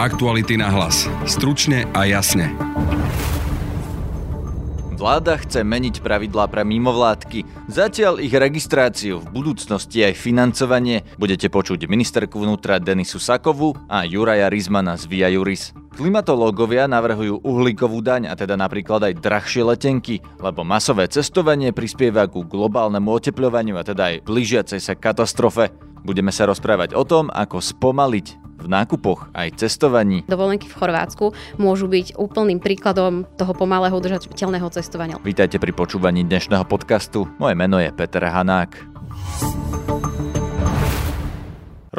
Aktuality na hlas. Stručne a jasne. Vláda chce meniť pravidlá pre mimovládky. Zatiaľ ich registráciu, v budúcnosti aj financovanie budete počuť ministerku vnútra Denisu Sakovu a Juraja Rizmana z Via Juris. Klimatológovia navrhujú uhlíkovú daň a teda napríklad aj drahšie letenky, lebo masové cestovanie prispieva ku globálnemu otepľovaniu a teda aj blížiacej sa katastrofe. Budeme sa rozprávať o tom, ako spomaliť v nákupoch aj cestovaní. Dovolenky v Chorvátsku môžu byť úplným príkladom toho pomalého udržateľného cestovania. Vítajte pri počúvaní dnešného podcastu. Moje meno je Peter Hanák.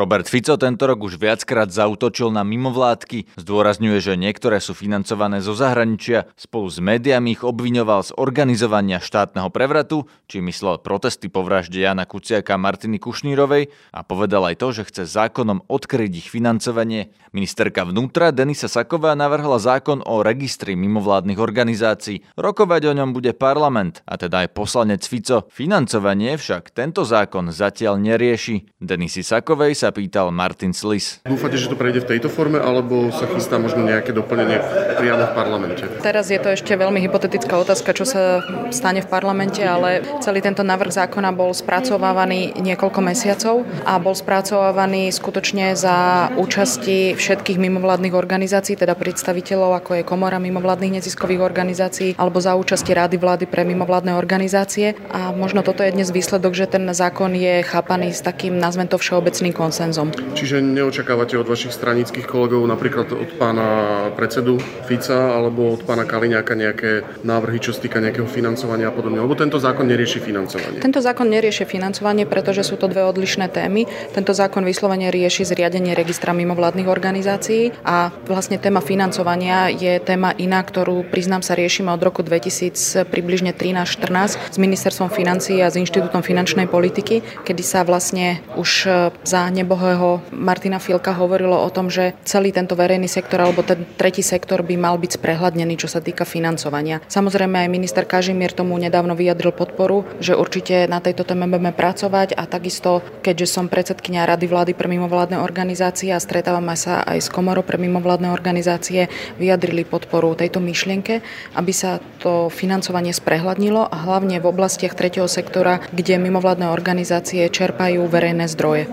Robert Fico tento rok už viackrát zautočil na mimovládky, zdôrazňuje, že niektoré sú financované zo zahraničia, spolu s médiami ich obviňoval z organizovania štátneho prevratu, či myslel protesty po vražde Jana Kuciaka a Martiny Kušnírovej a povedal aj to, že chce zákonom odkryť ich financovanie. Ministerka vnútra Denisa Saková navrhla zákon o registri mimovládnych organizácií. Rokovať o ňom bude parlament, a teda aj poslanec Fico. Financovanie však tento zákon zatiaľ nerieši. Denisi Sakovej sa pýtal Martin Slis. Dúfate, že to prejde v tejto forme, alebo sa chystá možno nejaké doplnenie priamo v parlamente? Teraz je to ešte veľmi hypotetická otázka, čo sa stane v parlamente, ale celý tento návrh zákona bol spracovávaný niekoľko mesiacov a bol spracovávaný skutočne za účasti všetkých mimovládnych organizácií, teda predstaviteľov, ako je Komora mimovládnych neziskových organizácií, alebo za účasti Rády vlády pre mimovládne organizácie. A možno toto je dnes výsledok, že ten zákon je chápaný s takým, nazvem to všeobecným konsenzom. Čiže neočakávate od vašich stranických kolegov, napríklad od pána predsedu Fica alebo od pána Kaliňáka nejaké návrhy, čo sa týka nejakého financovania a podobne? Lebo tento zákon nerieši financovanie. Tento zákon nerieši financovanie, pretože sú to dve odlišné témy. Tento zákon vyslovene rieši zriadenie registra mimovládnych organizácií a vlastne téma financovania je téma iná, ktorú priznám sa riešime od roku 2000 približne 13-14 s ministerstvom financií a s Inštitútom finančnej politiky, kedy sa vlastne už za nebohého Martina Filka hovorilo o tom, že celý tento verejný sektor alebo ten tretí sektor by mal byť sprehľadnený, čo sa týka financovania. Samozrejme aj minister Kažimír tomu nedávno vyjadril podporu, že určite na tejto téme budeme pracovať a takisto, keďže som predsedkynia Rady vlády pre mimovládne organizácie a stretávame sa aj s komorou pre mimovládne organizácie, vyjadrili podporu tejto myšlienke, aby sa to financovanie sprehľadnilo a hlavne v oblastiach tretieho sektora, kde mimovládne organizácie čerpajú verejné zdroje.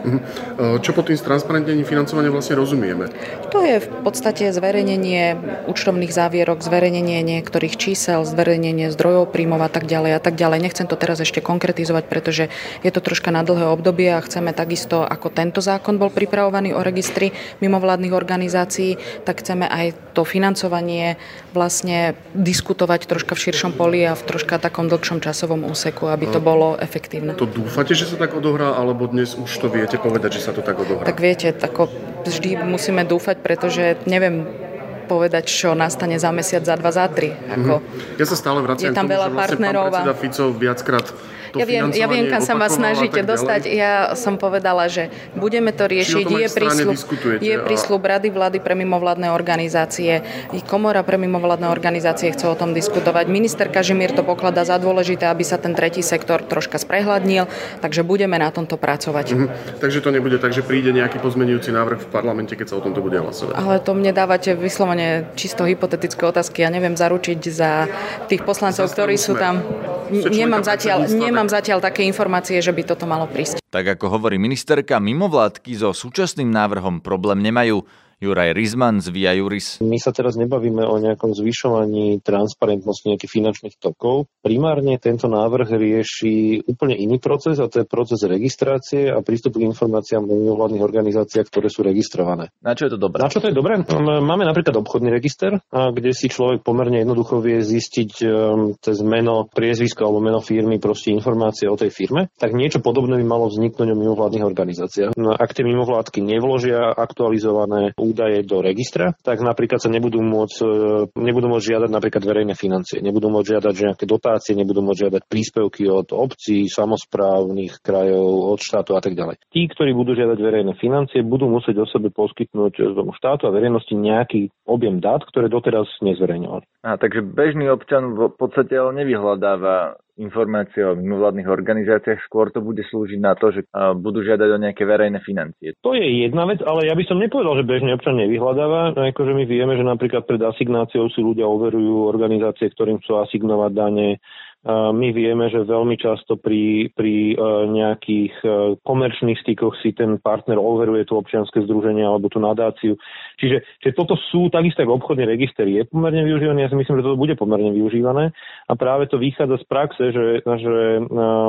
Eh, čo pod tým transparentnením financovania vlastne rozumieme? To je v podstate zverejnenie účtovných závierok, zverejnenie niektorých čísel, zverejnenie zdrojov, príjmov a tak ďalej a tak ďalej. Nechcem to teraz ešte konkretizovať, pretože je to troška na dlhé obdobie a chceme takisto, ako tento zákon bol pripravovaný o registri mimovládnych organizácií, tak chceme aj to financovanie vlastne diskutovať troška v širšom poli a v troška takom dlhšom časovom úseku, aby to bolo efektívne. To dúfate, že sa tak odohrá, alebo dnes už to viete povedať, že sa to tak odohrá? Tak viete, tako vždy musíme dúfať, pretože neviem povedať, čo nastane za mesiac, za dva, za tri. Ako, Ja sa stále vraciam je tam tomu, veľa že vlastne partnerov pán predseda Fico viackrát ja viem, ja viem, kam sa vás financovanie snažíte dostať. Ja som povedala, že budeme to riešiť. Je prísľub, je prísľub Rady vlády pre mimovládne organizácie. I Komora pre mimovládne organizácie chce o tom diskutovať. Minister Kažimír to pokladá za dôležité, aby sa ten tretí sektor troška sprehľadnil, takže budeme na tomto pracovať. Hm, Takže to nebude tak, že príde nejaký pozmenujúci návrh v parlamente, keď sa o tomto bude hlasovať. Ale to mne dávate vyslovene čisto hypotetické otázky. Ja neviem zaručiť za tých poslancov, ktorí sú tam. Nemám zatiaľ, predsedníctva, nemám zatiaľ také informácie, že by toto malo prísť. Tak ako hovorí ministerka, mimovládky so súčasným návrhom problém nemajú. Juraj Rizman z Via Juris. My sa teraz nebavíme o nejakom zvyšovaní transparentnosti nejakých finančných tokov. Primárne tento návrh rieši úplne iný proces a to je proces registrácie a prístupu k informáciám o mimovládnych organizáciách, ktoré sú registrované. Na čo je to dobré? Na čo to je dobré? Máme napríklad obchodný register, kde si človek pomerne jednoducho vie zistiť um, cez meno, priezvisko alebo meno firmy proste informácie o tej firme. Tak niečo podobné by malo vzniknúť o mimovládnych organizáciách. No, ak tie mimovládky nevložia aktualizované údaje do registra, tak napríklad sa nebudú môcť, e, nebudú môcť žiadať napríklad verejné financie, nebudú môcť žiadať nejaké dotácie, nebudú môcť žiadať príspevky od obcí, samozprávnych krajov, od štátu a tak ďalej. Tí, ktorí budú žiadať verejné financie, budú musieť o sebe poskytnúť tomu štátu a verejnosti nejaký objem dát, ktoré doteraz nezverejňovali. A, takže bežný občan v podstate ale nevyhľadáva informácie o mimovládnych organizáciách, skôr to bude slúžiť na to, že budú žiadať o nejaké verejné financie. To je jedna vec, ale ja by som nepovedal, že bežný občan nevyhľadáva. Akože my vieme, že napríklad pred asignáciou si ľudia overujú organizácie, ktorým chcú asignovať dane, my vieme, že veľmi často pri, pri e, nejakých e, komerčných stykoch si ten partner overuje to občianske združenie alebo tú nadáciu. Čiže, čiže toto sú takisto ako obchodný register je pomerne využívaný, ja si myslím, že toto bude pomerne využívané a práve to vychádza z praxe, že, že e,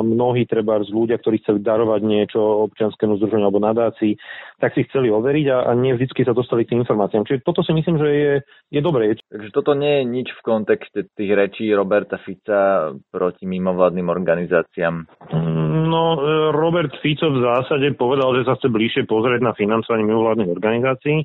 mnohí treba z ľudia, ktorí chceli darovať niečo občianskému združeniu alebo nadácii, tak si chceli overiť a, a nie vždy sa dostali k tým informáciám. Čiže toto si myslím, že je, je dobré. Takže toto nie je nič v kontexte tých rečí Roberta Fica proti mimovládnym organizáciám? No, e, Robert Fico v zásade povedal, že sa chce bližšie pozrieť na financovanie mimovládnych organizácií.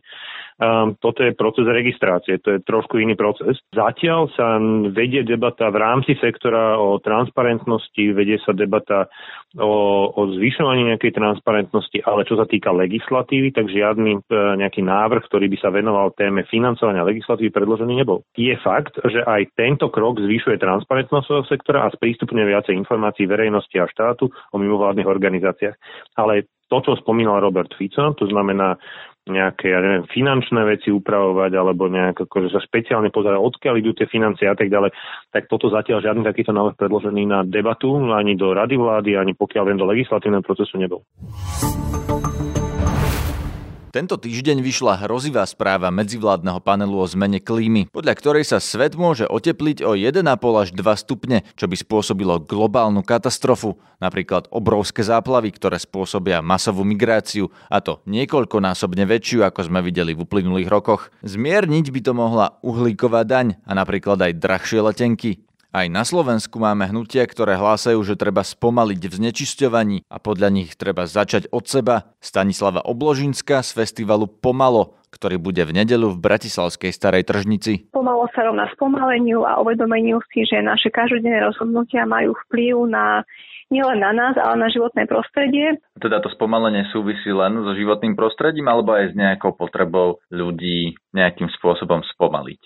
Um, toto je proces registrácie, to je trošku iný proces. Zatiaľ sa vedie debata v rámci sektora o transparentnosti, vedie sa debata o, o zvyšovaní nejakej transparentnosti, ale čo sa týka legislatívy, tak žiadny e, nejaký návrh, ktorý by sa venoval téme financovania legislatívy, predložený nebol. Je fakt, že aj tento krok zvyšuje transparentnosť sektora a sprístupňuje viacej informácií verejnosti a štátu o mimovládnych organizáciách. Ale to, čo spomínal Robert Fico, to znamená nejaké, ja neviem, finančné veci upravovať alebo nejak akože sa špeciálne pozerať, odkiaľ idú tie financie a tak ďalej, tak toto zatiaľ žiadny takýto návrh predložený na debatu ani do rady vlády, ani pokiaľ viem do legislatívneho procesu nebol. Tento týždeň vyšla hrozivá správa medzivládneho panelu o zmene klímy, podľa ktorej sa svet môže otepliť o 1,5 až 2 stupne, čo by spôsobilo globálnu katastrofu, napríklad obrovské záplavy, ktoré spôsobia masovú migráciu, a to niekoľkonásobne väčšiu, ako sme videli v uplynulých rokoch. Zmierniť by to mohla uhlíková daň a napríklad aj drahšie letenky. Aj na Slovensku máme hnutia, ktoré hlásajú, že treba spomaliť v znečisťovaní a podľa nich treba začať od seba. Stanislava Obložinská z festivalu Pomalo, ktorý bude v nedelu v Bratislavskej starej tržnici. Pomalo sa rovná spomaleniu a uvedomeniu si, že naše každodenné rozhodnutia majú vplyv na nielen na nás, ale na životné prostredie. Teda to spomalenie súvisí len so životným prostredím alebo aj s nejakou potrebou ľudí nejakým spôsobom spomaliť?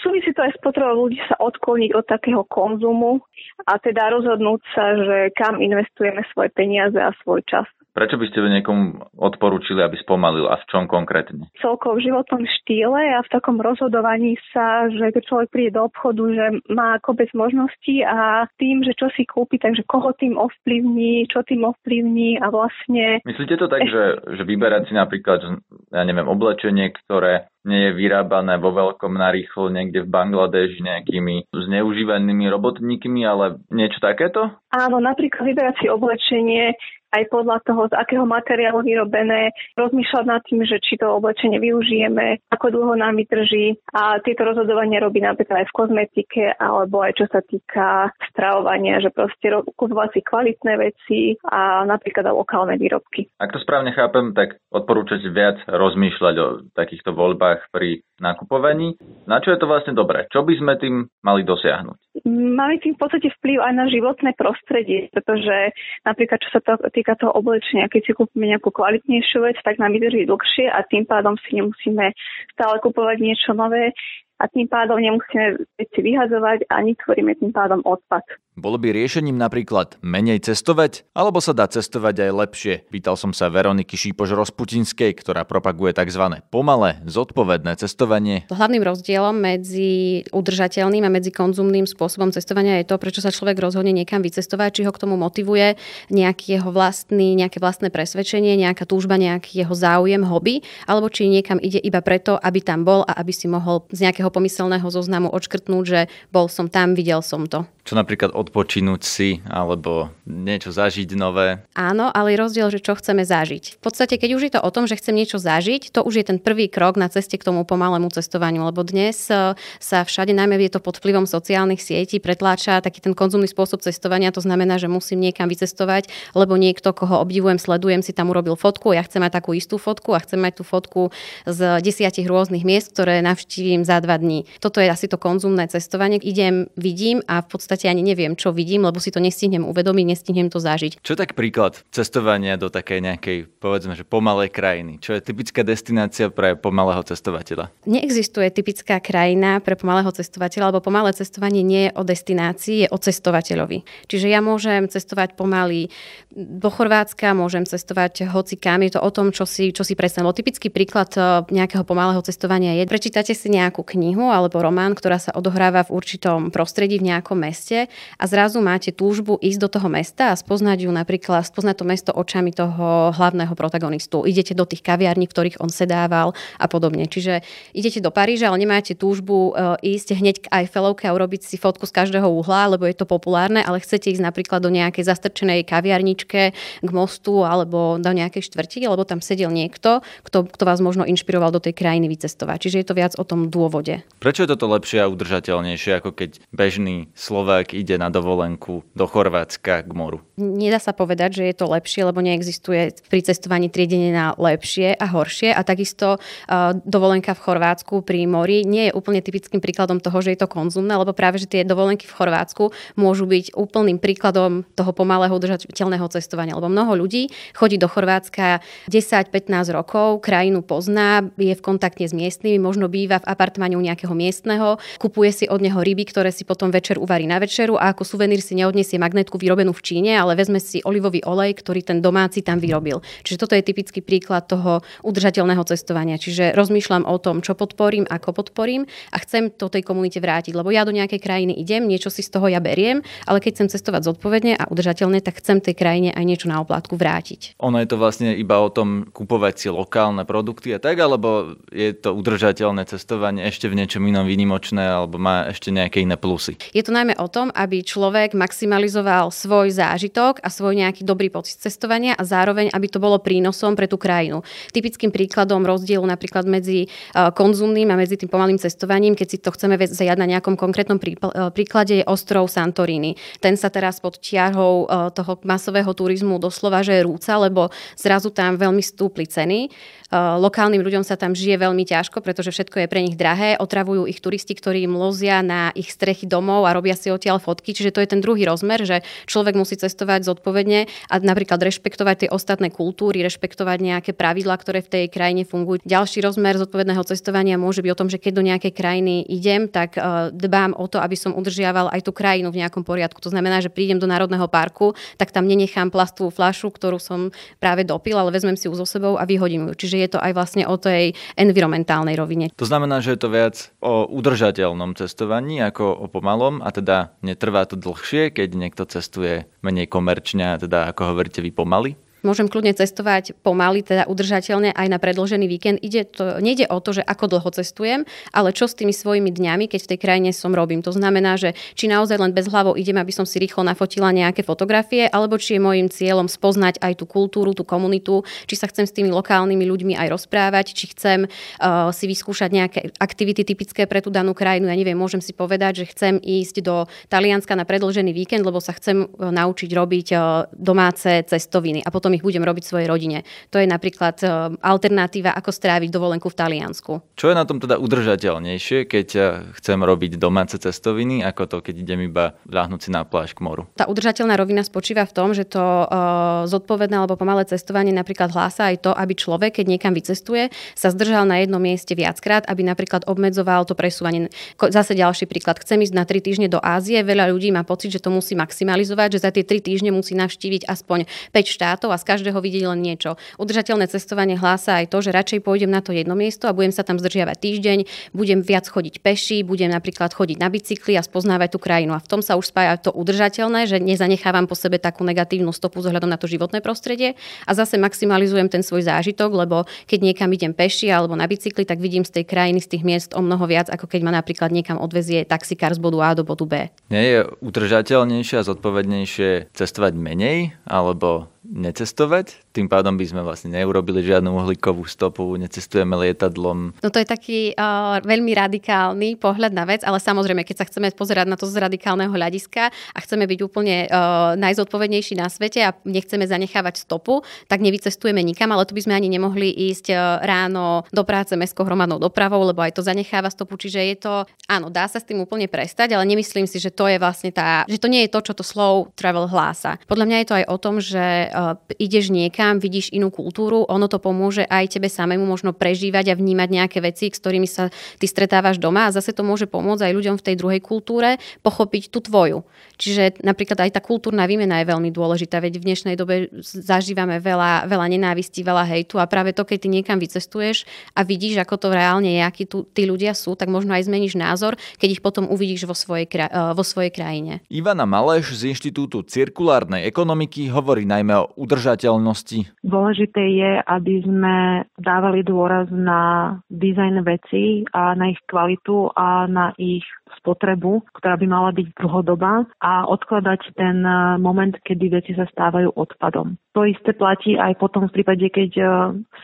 Súvisí to aj s potrebou ľudí sa odkloniť od takého konzumu a teda rozhodnúť sa, že kam investujeme svoje peniaze a svoj čas. Prečo by ste niekomu odporúčili, aby spomalil a v čom konkrétne? Celkovo v životnom štýle a v takom rozhodovaní sa, že keď človek príde do obchodu, že má kopec možností a tým, že čo si kúpi, takže koho tým ovplyvní, čo tým ovplyvní a vlastne... Myslíte to tak, že, že vyberať si napríklad, ja neviem, oblečenie, ktoré nie je vyrábané vo veľkom narýchlo niekde v Bangladeži nejakými zneužívanými robotníkmi, ale niečo takéto? Áno, napríklad vyberať si oblečenie, aj podľa toho, z akého materiálu vyrobené, rozmýšľať nad tým, že či to oblečenie využijeme, ako dlho nám vydrží a tieto rozhodovanie robí napríklad aj v kozmetike alebo aj čo sa týka stravovania, že proste kupovať si kvalitné veci a napríklad aj lokálne výrobky. Ak to správne chápem, tak odporúčate viac rozmýšľať o takýchto voľbách pri nakupovaní. Na čo je to vlastne dobré? Čo by sme tým mali dosiahnuť? Mali tým v podstate vplyv aj na životné prostredie, pretože napríklad čo sa to týka toho keď si kúpime nejakú kvalitnejšiu vec, tak nám vydrží dlhšie a tým pádom si nemusíme stále kupovať niečo nové a tým pádom nemusíme veci vyhazovať a netvoríme tým pádom odpad. Bolo by riešením napríklad menej cestovať, alebo sa dá cestovať aj lepšie? Pýtal som sa Veroniky Šípož-Rozputinskej, ktorá propaguje tzv. pomalé, zodpovedné cestovanie. Hlavným rozdielom medzi udržateľným a medzi konzumným spôsobom cestovania je to, prečo sa človek rozhodne niekam vycestovať, či ho k tomu motivuje nejaký jeho vlastný, nejaké vlastné presvedčenie, nejaká túžba, nejaký jeho záujem, hobby, alebo či niekam ide iba preto, aby tam bol a aby si mohol z nejakého pomyselného zoznamu odškrtnúť, že bol som tam, videl som to. Čo napríklad odpočinúť si alebo niečo zažiť nové. Áno, ale je rozdiel, že čo chceme zažiť. V podstate, keď už je to o tom, že chcem niečo zažiť, to už je ten prvý krok na ceste k tomu pomalému cestovaniu, lebo dnes e, sa všade, najmä je to pod vplyvom sociálnych sietí, pretláča taký ten konzumný spôsob cestovania. To znamená, že musím niekam vycestovať, lebo niekto, koho obdivujem, sledujem, si tam urobil fotku, ja chcem mať takú istú fotku a chcem mať tú fotku z desiatich rôznych miest, ktoré navštívim za dva dní. Toto je asi to konzumné cestovanie. Idem, vidím a v podstate ani neviem, čo vidím, lebo si to nestihnem uvedomiť, nestihnem to zažiť. Čo tak príklad cestovania do takej nejakej, povedzme, že pomalej krajiny? Čo je typická destinácia pre pomalého cestovateľa? Neexistuje typická krajina pre pomalého cestovateľa, lebo pomalé cestovanie nie je o destinácii, je o cestovateľovi. Čiže ja môžem cestovať pomaly do Chorvátska, môžem cestovať hoci kam, je to o tom, čo si, čo si presne. Lebo typický príklad e, nejakého pomalého cestovania je, prečítate si nejakú knihu alebo román, ktorá sa odohráva v určitom prostredí v nejakom meste a zrazu máte túžbu ísť do toho mesta a spoznať ju napríklad, spoznať to mesto očami toho hlavného protagonistu. Idete do tých kaviarní, v ktorých on sedával a podobne. Čiže idete do Paríža, ale nemáte túžbu e, ísť hneď k Eiffelovke a urobiť si fotku z každého uhla, lebo je to populárne, ale chcete ísť napríklad do nejakej zastrčenej kaviarničke k mostu alebo do nejakej štvrti, lebo tam sedel niekto, kto, kto vás možno inšpiroval do tej krajiny vycestovať. Čiže je to viac o tom dôvode. Prečo je toto lepšie a udržateľnejšie, ako keď bežný Slovák ide na dovolenku do Chorvátska k moru? Nedá sa povedať, že je to lepšie, lebo neexistuje pri cestovaní triedenie na lepšie a horšie. A takisto uh, dovolenka v Chorvátsku pri mori nie je úplne typickým príkladom toho, že je to konzumné, lebo práve že tie dovolenky v Chorvátsku môžu byť úplným príkladom toho pomalého udržateľného cestovania. Lebo mnoho ľudí chodí do Chorvátska 10-15 rokov, krajinu pozná, je v kontakte s miestnymi, možno býva v apartmáne u nejakého miestneho, kupuje si od neho ryby, ktoré si potom večer uvarí na večeru a ako suvenír si neodniesie magnetku vyrobenú v Číne, ale vezme si olivový olej, ktorý ten domáci tam vyrobil. Čiže toto je typický príklad toho udržateľného cestovania. Čiže rozmýšľam o tom, čo podporím, ako podporím a chcem to tej komunite vrátiť, lebo ja do nejakej krajiny idem, niečo si z toho ja beriem, ale keď chcem cestovať zodpovedne a udržateľne, tak chcem tej krajine aj niečo na oplátku vrátiť. Ono je to vlastne iba o tom kupovať si lokálne produkty a tak, alebo je to udržateľné cestovanie ešte v niečom inom výnimočné alebo má ešte nejaké iné plusy? Je to najmä o tom, aby človek maximalizoval svoj zážitok a svoj nejaký dobrý pocit cestovania a zároveň, aby to bolo prínosom pre tú krajinu. Typickým príkladom rozdielu napríklad medzi e, konzumným a medzi tým pomalým cestovaním, keď si to chceme zajať na nejakom konkrétnom e, príklade, je ostrov Santorini. Ten sa teraz pod čiarou e, toho masového turizmu doslova, že je rúca, lebo zrazu tam veľmi stúpli ceny. Lokálnym ľuďom sa tam žije veľmi ťažko, pretože všetko je pre nich drahé. Otravujú ich turisti, ktorí im lozia na ich strechy domov a robia si odtiaľ fotky. Čiže to je ten druhý rozmer, že človek musí cestovať zodpovedne a napríklad rešpektovať tie ostatné kultúry, rešpektovať nejaké pravidlá, ktoré v tej krajine fungujú. Ďalší rozmer zodpovedného cestovania môže byť o tom, že keď do nejakej krajiny idem, tak dbám o to, aby som udržiaval aj tú krajinu v nejakom poriadku. To znamená, že prídem do Národného parku, tak tam nenechám plastovú flašu, ktorú som práve dopil, ale vezmem si ju so sebou a vyhodím ju. Čiže je to aj vlastne o tej environmentálnej rovine. To znamená, že je to viac o udržateľnom cestovaní ako o pomalom a teda netrvá to dlhšie, keď niekto cestuje menej komerčne teda ako hovoríte vy pomaly? Môžem kľudne cestovať pomaly, teda udržateľne aj na predložený víkend. Ide to, nejde o to, že ako dlho cestujem, ale čo s tými svojimi dňami, keď v tej krajine som robím. To znamená, že či naozaj len bez hlavou idem, aby som si rýchlo nafotila nejaké fotografie, alebo či je môjim cieľom spoznať aj tú kultúru, tú komunitu, či sa chcem s tými lokálnymi ľuďmi aj rozprávať, či chcem uh, si vyskúšať nejaké aktivity typické pre tú danú krajinu. Ja neviem, môžem si povedať, že chcem ísť do Talianska na predložený víkend, lebo sa chcem uh, naučiť robiť uh, domáce cestoviny a potom ich budem robiť svojej rodine. To je napríklad e, alternatíva, ako stráviť dovolenku v Taliansku. Čo je na tom teda udržateľnejšie, keď e, chcem robiť domáce cestoviny, ako to, keď idem iba ľahnúť si na pláž k moru? Tá udržateľná rovina spočíva v tom, že to uh, zodpovedné alebo pomalé cestovanie napríklad hlása aj to, aby človek, keď niekam vycestuje, sa zdržal na jednom mieste viackrát, aby napríklad obmedzoval to presúvanie. Zase ďalší príklad. Chcem ísť na 3 týždne do Ázie, veľa ľudí má pocit, že to musí maximalizovať, že za tie 3 týždne musí navštíviť aspoň 5 štátov a každého vidieť len niečo. Udržateľné cestovanie hlása aj to, že radšej pôjdem na to jedno miesto a budem sa tam zdržiavať týždeň, budem viac chodiť peši, budem napríklad chodiť na bicykli a spoznávať tú krajinu. A v tom sa už spája to udržateľné, že nezanechávam po sebe takú negatívnu stopu z ohľadom na to životné prostredie a zase maximalizujem ten svoj zážitok, lebo keď niekam idem peši alebo na bicykli, tak vidím z tej krajiny, z tých miest o mnoho viac, ako keď ma napríklad niekam odvezie taxikár z bodu A do bodu B. Nie je udržateľnejšie a zodpovednejšie cestovať menej alebo necestovať, cestovať, tým pádom by sme vlastne neurobili žiadnu uhlíkovú stopu, necestujeme lietadlom. No to je taký uh, veľmi radikálny pohľad na vec, ale samozrejme, keď sa chceme pozerať na to z radikálneho hľadiska a chceme byť úplne uh, najzodpovednejší na svete a nechceme zanechávať stopu, tak nevycestujeme nikam, ale tu by sme ani nemohli ísť uh, ráno do práce mestskou hromadnou dopravou, lebo aj to zanecháva stopu. Čiže je to, áno, dá sa s tým úplne prestať, ale nemyslím si, že to je vlastne tá, že to nie je to, čo to slow travel hlása. Podľa mňa je to aj o tom, že uh, ideš niekam tam vidíš inú kultúru, ono to pomôže aj tebe samému možno prežívať a vnímať nejaké veci, s ktorými sa ty stretávaš doma a zase to môže pomôcť aj ľuďom v tej druhej kultúre pochopiť tú tvoju. Čiže napríklad aj tá kultúrna výmena je veľmi dôležitá, veď v dnešnej dobe zažívame veľa, veľa nenávistí, veľa hejtu a práve to, keď ty niekam vycestuješ a vidíš, ako to reálne je, akí tu tí ľudia sú, tak možno aj zmeníš názor, keď ich potom uvidíš vo svojej, eh, vo svojej krajine. Ivana Maleš z Inštitútu cirkulárnej ekonomiky hovorí najmä o udržateľnosti veci? Dôležité je, aby sme dávali dôraz na dizajn veci a na ich kvalitu a na ich spotrebu, ktorá by mala byť dlhodobá a odkladať ten eh, moment, kedy veci sa stávajú odpadom. To isté platí aj potom v prípade, keď eh,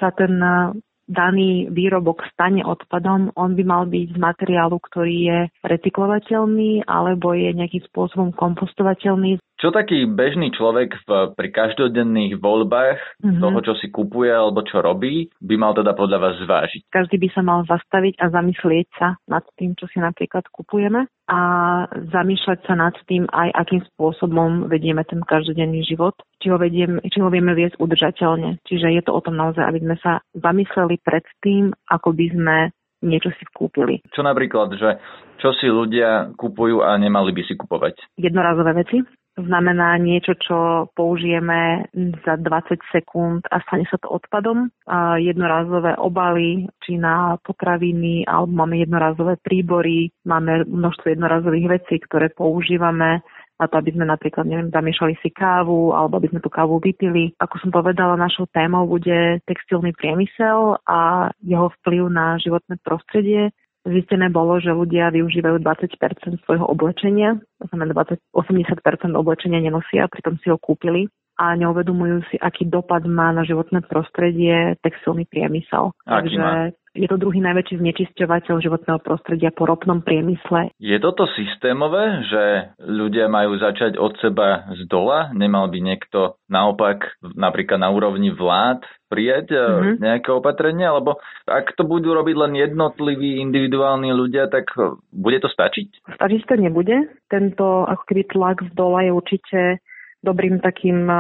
sa ten eh, daný výrobok stane odpadom, on by mal byť z materiálu, ktorý je recyklovateľný alebo je nejakým spôsobom kompostovateľný. Čo taký bežný človek v, pri každodenných voľbách mm-hmm. toho, čo si kupuje alebo čo robí, by mal teda podľa vás zvážiť? Každý by sa mal zastaviť a zamyslieť sa nad tým, čo si napríklad kupujeme a zamýšľať sa nad tým aj, akým spôsobom vedieme ten každodenný život, či ho, vediem, či ho vieme viesť udržateľne. Čiže je to o tom naozaj, aby sme sa zamysleli pred tým, ako by sme niečo si kúpili. Čo napríklad, že čo si ľudia kupujú a nemali by si kupovať? Jednorazové veci, znamená niečo, čo použijeme za 20 sekúnd a stane sa to odpadom. A jednorázové obaly, či na potraviny, alebo máme jednorázové príbory, máme množstvo jednorazových vecí, ktoré používame na to, aby sme napríklad, neviem, zamiešali si kávu alebo aby sme tú kávu vypili. Ako som povedala, našou témou bude textilný priemysel a jeho vplyv na životné prostredie. Zistené bolo, že ľudia využívajú 20 svojho oblečenia, to znamená 20, 80% oblečenia nenosia, pritom si ho kúpili a neuvedomujú si, aký dopad má na životné prostredie textilný priemysel. Aký Takže má? Je to druhý najväčší znečisťovateľ životného prostredia po ropnom priemysle. Je toto systémové, že ľudia majú začať od seba z dola? Nemal by niekto naopak napríklad na úrovni vlád prijať mm-hmm. nejaké opatrenia? Lebo ak to budú robiť len jednotliví individuálni ľudia, tak bude to stačiť? Stačiť to nebude. Tento ako keby tlak z dola je určite dobrým takým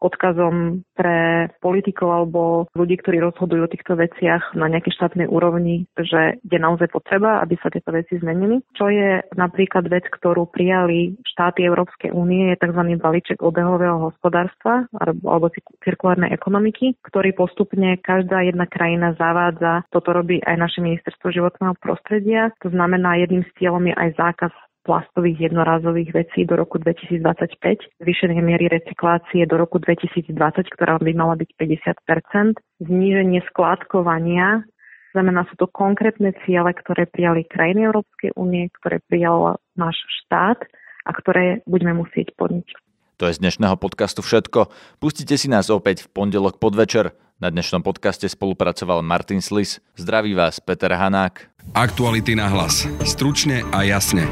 odkazom pre politikov alebo ľudí, ktorí rozhodujú o týchto veciach na nejakej štátnej úrovni, že je naozaj potreba, aby sa tieto veci zmenili. Čo je napríklad vec, ktorú prijali štáty Európskej únie, je tzv. balíček obehového hospodárstva alebo cirkulárnej ekonomiky, ktorý postupne každá jedna krajina zavádza. Toto robí aj naše ministerstvo životného prostredia. To znamená, jedným z cieľom je aj zákaz plastových jednorázových vecí do roku 2025, zvýšenie miery recyklácie do roku 2020, ktorá by mala byť 50% zníženie skládkovania Znamená, sú to konkrétne ciele, ktoré prijali krajiny Európskej únie, ktoré prijal náš štát a ktoré budeme musieť plniť. To je z dnešného podcastu všetko. Pustite si nás opäť v pondelok podvečer. Na dnešnom podcaste spolupracoval Martin Slis. Zdraví vás Peter Hanák. Aktuality na hlas. Stručne a jasne.